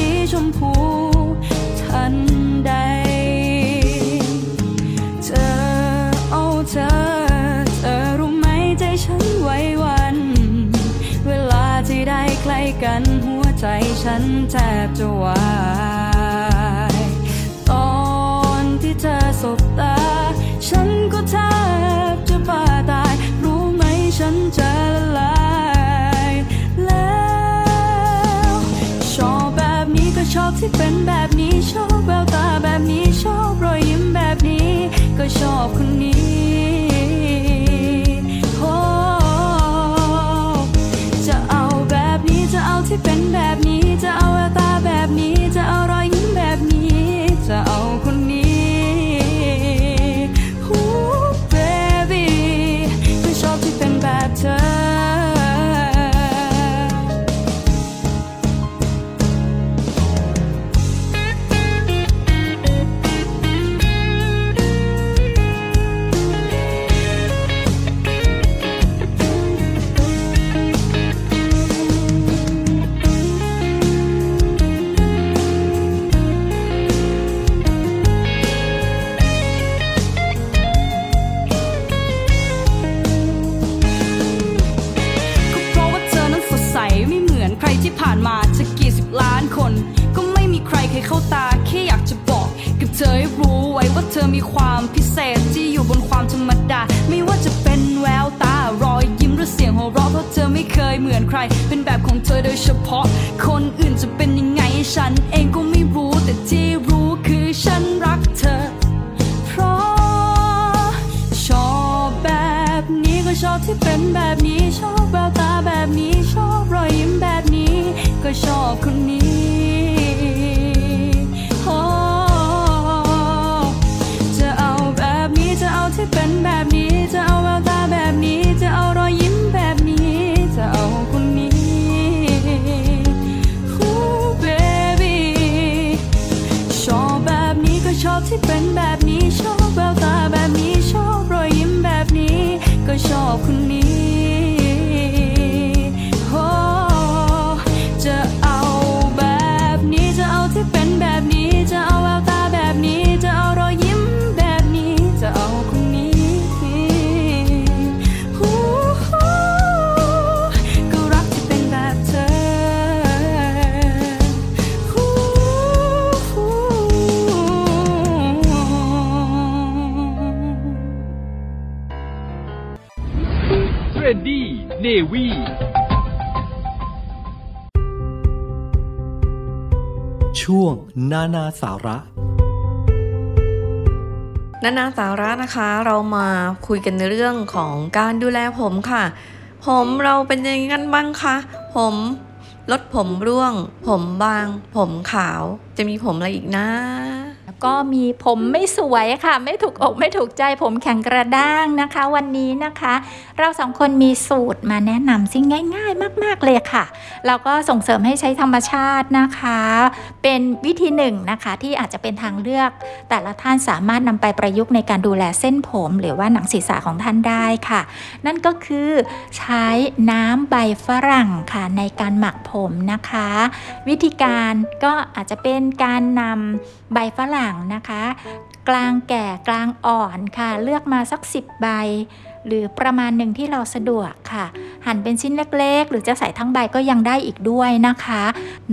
สีชมพูทันใด เธอเอาเธอ เธอรู้ไหมใจฉันไว้วัน เวลาที่ได้ใกล้กันหัวใจฉันแทบจะวายตอนที่เธอสบตา ฉันก็แทบจะบาตาย รู้ไหมฉันจะละลา ที่เป็นแบบนี้ชอบแววตาแบบนี้ชอบรอยยิ้มแบบนี้ ก็ชอบคนนี้โอ้จะเอาแบบนี้จะเอาที่เป็นแบบนี้จะเอาแววตา อมีความพิเศษที่อยู่บนความธรรมดา ไม่ว่าจะเป็นแววตารอยยิ้มหรือเสียงหัวเราะเพราะเธอไม่เคยเหมือนใคร เป็นแบบของเธอโดยเฉพาะ คนอื่นจะเป็นยังไงฉันเองก็ไม่รู้แต่ที่รู้คือฉันรักเธอ เพราะชอบแบบนี้ก็ชอบที่เป็นแบบนี้ชอบแววตาแบบนี้ชอบรอยยิ้มแบบนี้ ก็ชอบคน วีช่วงนานาสาระนานาสาระนะคะ เรามาคุยกันในเรื่องของการดูแลผมค่ะ ผมเราเป็นยังไงกันบ้างคะผมลดผมร่วง ผมบาง ผมขาว จะมีผมอะไรอีกนะแล้ว ก็มีผมไม่สวยค่ะ ไม่ถูกอกไม่ถูกใจผมแข็งกระด้างนะคะ วันนี้นะคะ เราสองคนมีสูตรมาแนะนำซึ่งง่าย ๆ มาก ๆเลยค่ะ เราก็ส่งเสริมให้ใช้ธรรมชาตินะคะ เป็นวิธีหนึ่งนะคะที่อาจจะเป็นทางเลือก แต่ละท่านสามารถนำไปประยุกต์ในการดูแลเส้นผม หรือว่าหนังศีรษะของท่านได้ค่ะ นั่นก็คือใช้น้ำใบฝรั่งค่ะในการหมักผมนะคะ วิธีการก็อาจจะเป็นการนำใบฝรั่งนะคะ กลางแก่กลางอ่อนค่ะ เลือกมาสัก 10 ใบ หรือประมาณหนึ่งที่เราสะดวกค่ะ หั่นเป็นชิ้นเล็กๆ หรือจะใส่ทั้งใบก็ยังได้อีกด้วยนะคะ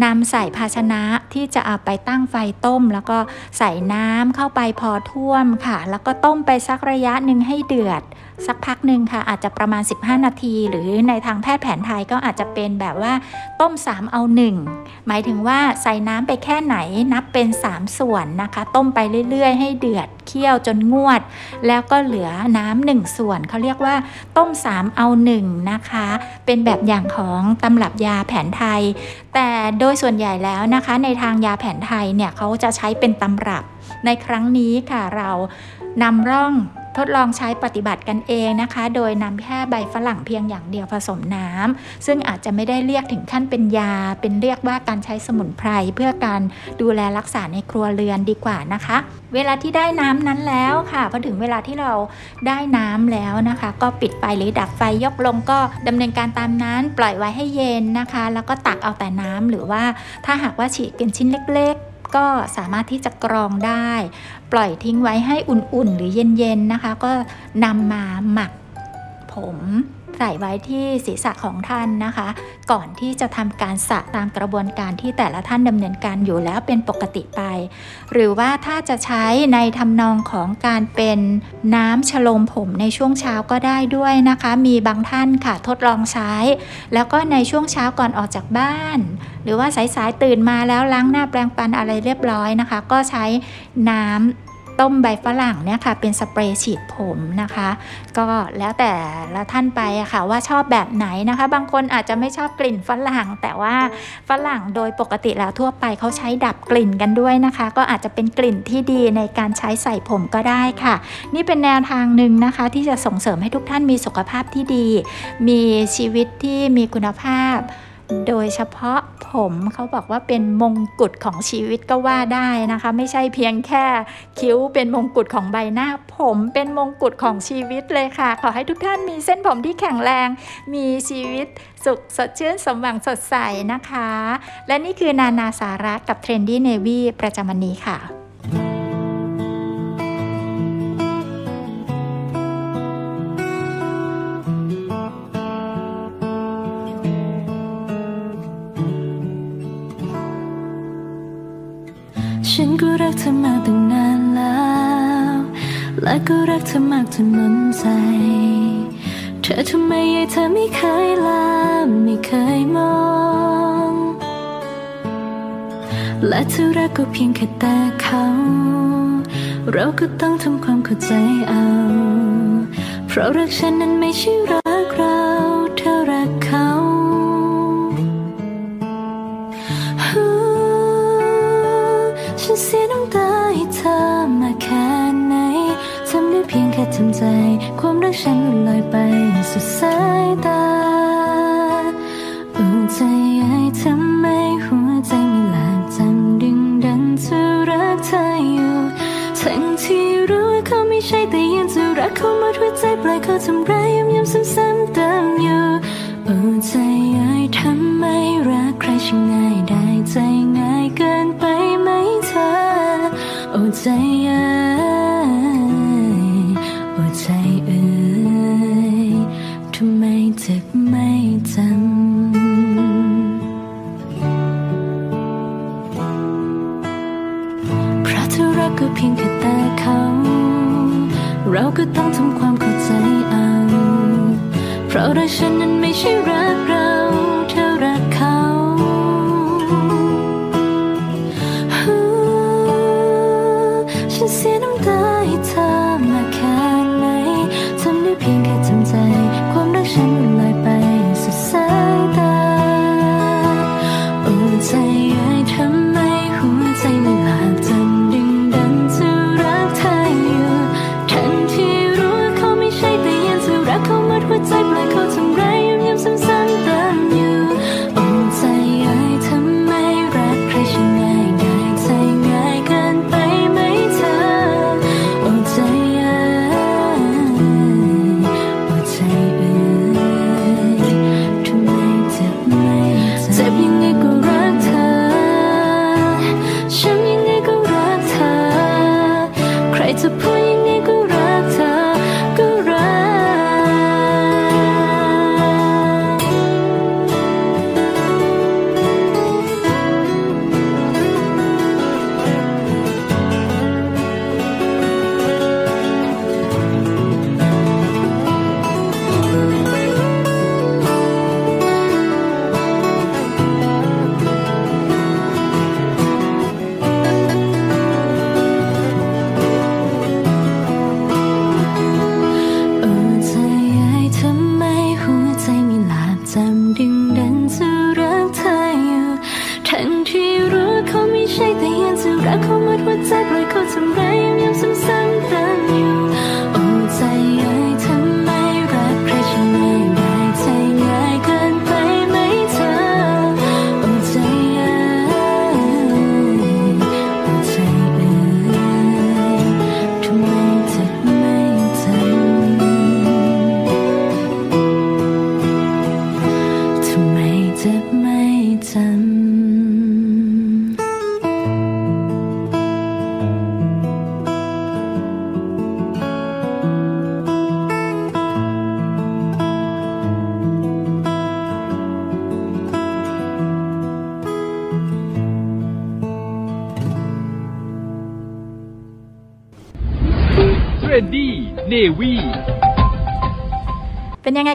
นำใส่ภาชนะที่จะเอาไปตั้งไฟต้ม แล้วก็ใส่น้ำเข้าไปพอท่วมค่ะ แล้วก็ต้มไปสักระยะหนึ่งให้เดือด สักพักหนึ่งค่ะอาจจะประมาณ 15 นาที หรือในทางแพทย์แผนไทยก็อาจจะเป็นแบบว่าต้ม 3 เอา 1 หมายถึงว่าใส่น้ำไปแค่ไหนนับเป็น 3 ส่วนนะคะ ต้มไปเรื่อยๆ ให้เดือดเคี่ยวจนงวด แล้วก็เหลือน้ำหนึ่งส่วนเขาเรียกว่าต้ม 3 เอา 1 นะคะ เป็นแบบอย่างของตำรับยาแผนไทย แต่โดยส่วนใหญ่แล้วนะคะ ในทางยาแผนไทยเนี่ยเขาจะใช้เป็นตำรับในครั้งนี้ค่ะเรานำร่อง ทดลองใช้ปฏิบัติกันเองนะคะ โดยนำแค่ใบฝรั่งเพียงอย่างเดียวผสมน้ำซึ่งอาจจะไม่ได้เรียกถึงขั้นเป็นยา เป็นเรียกว่าการใช้สมุนไพรเพื่อการดูแลรักษาในครัวเรือนดีกว่านะคะ เวลาที่ได้น้ำนั้นแล้วค่ะพอถึงเวลาที่เราได้น้ำแล้วนะคะ ก็ปิดไฟหรือดับไฟยกลงก็ดำเนินการตามนั้นปล่อยไว้ให้เย็นนะคะ แล้วก็ตักเอาแต่น้ำหรือว่าถ้าหากว่าฉีกเป็นชิ้นเล็ก ก็สามารถที่จะกรองได้ ปล่อยทิ้งไว้ให้อุ่นๆ หรือเย็นๆนะคะ ก็นำมาหมักผม ใส่ไว้ที่ศีรษะของท่านนะคะ ก่อนที่จะทำการสระตามกระบวนการที่แต่ละท่านดำเนินการอยู่แล้วเป็นปกติไป หรือว่าถ้าจะใช้ในทำนองของการเป็นน้ำฉโลมผมในช่วงเช้าก็ได้ด้วยนะคะ มีบางท่านค่ะทดลองใช้ แล้วก็ในช่วงเช้าก่อนออกจากบ้าน หรือว่าสายๆตื่นมาแล้วล้างหน้าแปรงฟันอะไรเรียบร้อยนะคะ ก็ใช้น้ำ ต้มใบฝรั่งเนี่ยค่ะเป็นสเปรย์ฉีดผมนะคะ ก็แล้วแต่ละท่านไปอะค่ะว่าชอบแบบไหนนะคะ บางคนอาจจะไม่ชอบกลิ่นฝรั่ง แต่ว่าฝรั่งโดยปกติแล้วทั่วไปเขาใช้ดับกลิ่นกันด้วยนะคะ ก็อาจจะเป็นกลิ่นที่ดีในการใช้ใส่ผมก็ได้ค่ะ นี่เป็นแนวทางหนึ่งนะคะ ที่จะส่งเสริมให้ทุกท่านมีสุขภาพที่ดี มีชีวิตที่มีคุณภาพ โดยเฉพาะผมเขาบอกว่าเป็นมงกุฎของชีวิตก็ว่าได้นะคะ ไม่ใช่เพียงแค่คิ้วเป็นมงกุฎของใบหน้า ผมเป็นมงกุฎของชีวิตเลยค่ะ ขอให้ทุกท่านมีเส้นผมที่แข็งแรง มีชีวิตสุขสดชื่นสมหวังสดใสนะคะ และนี่คือนานาสาระกับ Trendy Navy ประจำวันนี้ค่ะ รักเธอมาตั้งนานแล้ว และก็รักเธอมากจนล้นใจ เธอทำไมยายเธอไม่เคยลาไม่เคยมอง และเธอรักก็เพียงแค่แต่เขา เราก็ต้องทำความเข้าใจเอา เพราะรักฉันนั้นไม่ใช่รักเรา ทำใจ ความรักฉันลอยไปสุดสายตาโอ้ใจไอ้ทำไมหัวใจไม่หลากจำดึงดันจะรักเธออยู่ ทั้งที่รู้ว่าเขาไม่ใช่แต่ยังจะรักเขาหมดหัวใจปล่อยเขาทำร้ายย้ำย้ำซ้ำๆเติมอยู่โอ้ใจไอ้ทำไมรักใครช่างง่ายได้ใจง่ายเกินไปไหมเธอโอ้ใจเอ้ เจ็บไม่จำเพราะเธอรักก็เพียงแค่แต่เขา เราก็ต้องทำความเข้าใจเอาเพราะรักฉันนั้นไม่ใช่รัก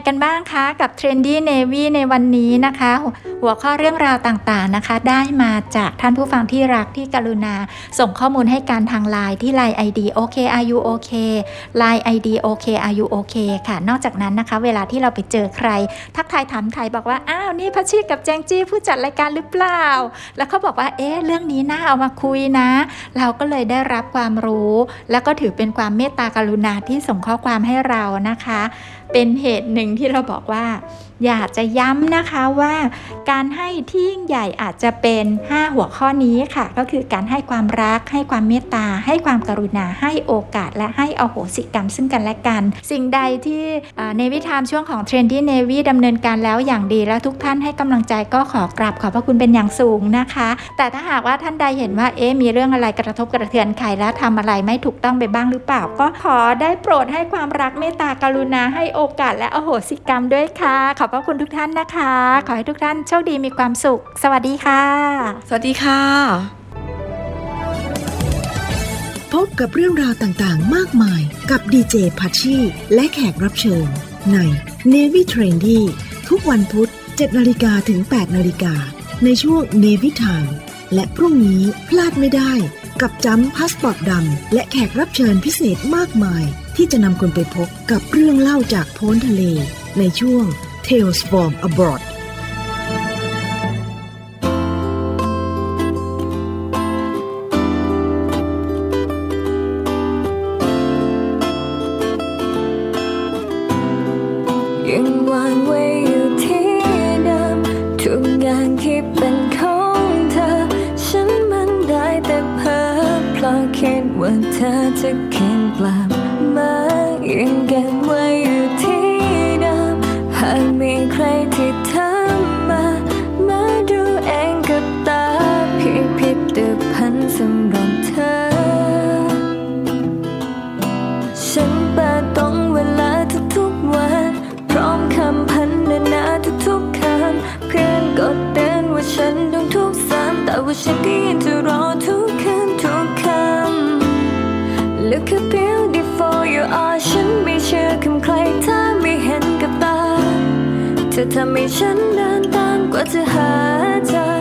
กันบ้างคะกับ Trendy Navy ในวันนี้นะคะ หัวข้อเรื่องราวต่างๆนะคะ ได้มาจากท่านผู้ฟังที่รักที่กรุณา ส่งข้อมูลให้การทางไลน์ที่ไลน์ ID OK are you OK ไลน์ ID OK are you OK ค่ะ นอกจากนั้นนะคะ เวลาที่เราไปเจอใคร ทักทายถามไทยบอกว่า อ้าวนี่พัชชีกับแจงจี้ผู้จัดรายการหรือเปล่า แล้วเขาบอกว่าเอ๊ะเรื่องนี้น่าเอามาคุยนะ เราก็เลยได้รับความรู้ แล้วก็ถือเป็นความเมตตากรุณาที่ส่งข้อความให้เรานะคะ เป็นเหตุหนึ่งที่เราบอกว่า อยากจะย้ำนะคะว่าการให้ที่ยิ่งใหญ่อาจจะเป็น 5 หัวข้อนี้ค่ะ ก็คือการให้ความรัก ให้ความเมตตา ให้ความกรุณา ให้โอกาส และให้อโหสิกรรมซึ่งกันและกัน สิ่งใดที่ในวิธามช่วงของ Trendy Navy ดำเนินการแล้วอย่างดีแล้วทุกท่านให้กำลังใจก็ขอกราบขอบพระคุณเป็นอย่างสูงนะคะ แต่ถ้าหากว่าท่านใดเห็นว่าเอ๊มีเรื่องอะไรกระทบกระเทือนใครแล้วทำอะไรไม่ถูกต้องไปบ้างหรือเปล่า ก็ขอได้โปรดให้ความรักเมตตากรุณาให้โอกาสและอโหสิกรรมด้วยค่ะ ขอบพระคุณทุกท่านนะคะ ขอให้ทุกท่านโชคดีมีความสุข สวัสดีค่ะ สวัสดีค่ะ พบกับเรื่องราวต่างๆ มากมายกับดีเจพัชชีและแขกรับเชิญ ใน Navy Trendy ทุกวันพุธ7นาฬิกาถึง 8นาฬิกาในช่วง Navy Time และพรุ่งนี้พลาดไม่ได้ กับจำพาสปอร์ตดำและแขกรับเชิญพิเศษมากมาย ที่จะนำคนไปพบกับเรื่องเล่าจากโพ้นทะเล ในช่วง Tales from Abroad จะคืนกลับมายังเก็บไว้อยู่ที่เดิมหากมีใครที่ถามา มาดูเองกับตาพิพิธภัณฑ์สำหรับเธอ ฉันเปิดตรงเวลาทุกๆวัน พร้อมคำพันนานาทุกๆคำเพื่อนก็เตือนว่าฉันต้องทุกซ้ำแต่ว่าฉันก็ยังจะ ทำให้ฉันเดินตามกว่าจะหาเธอ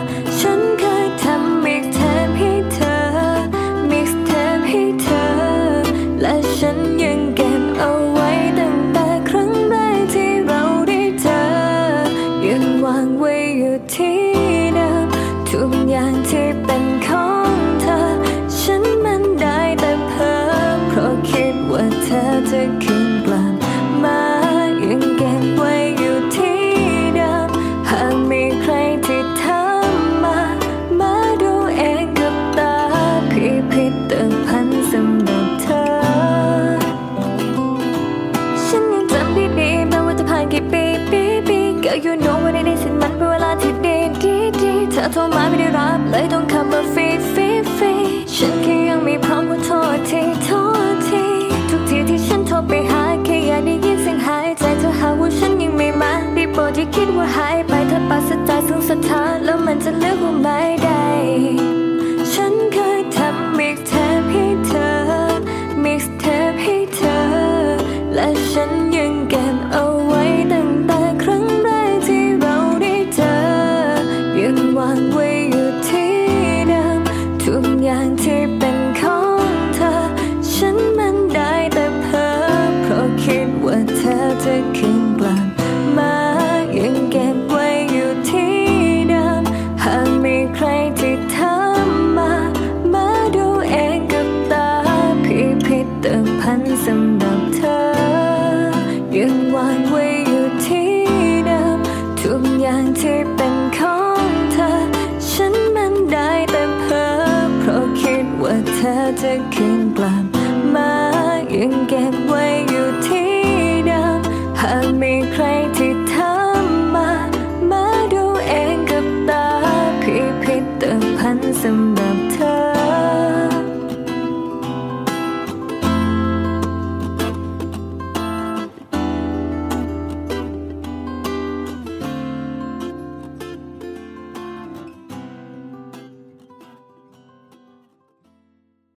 รับเลยต้องขับมาฟรีฟรีฟรีฉันแค่ยังไม่พร้อมขอโทษทีโทษทีทุกทีที่ฉันโทรไปหาแค่อยากได้ยินเสียงหายใจเธอหาว่าฉันยังไม่มาได้โปรดอย่าคิดว่าหายไปเธอปัสใจซึ่งศรัทธาแล้วมันจะเลือกว่าไม่ได้ คิด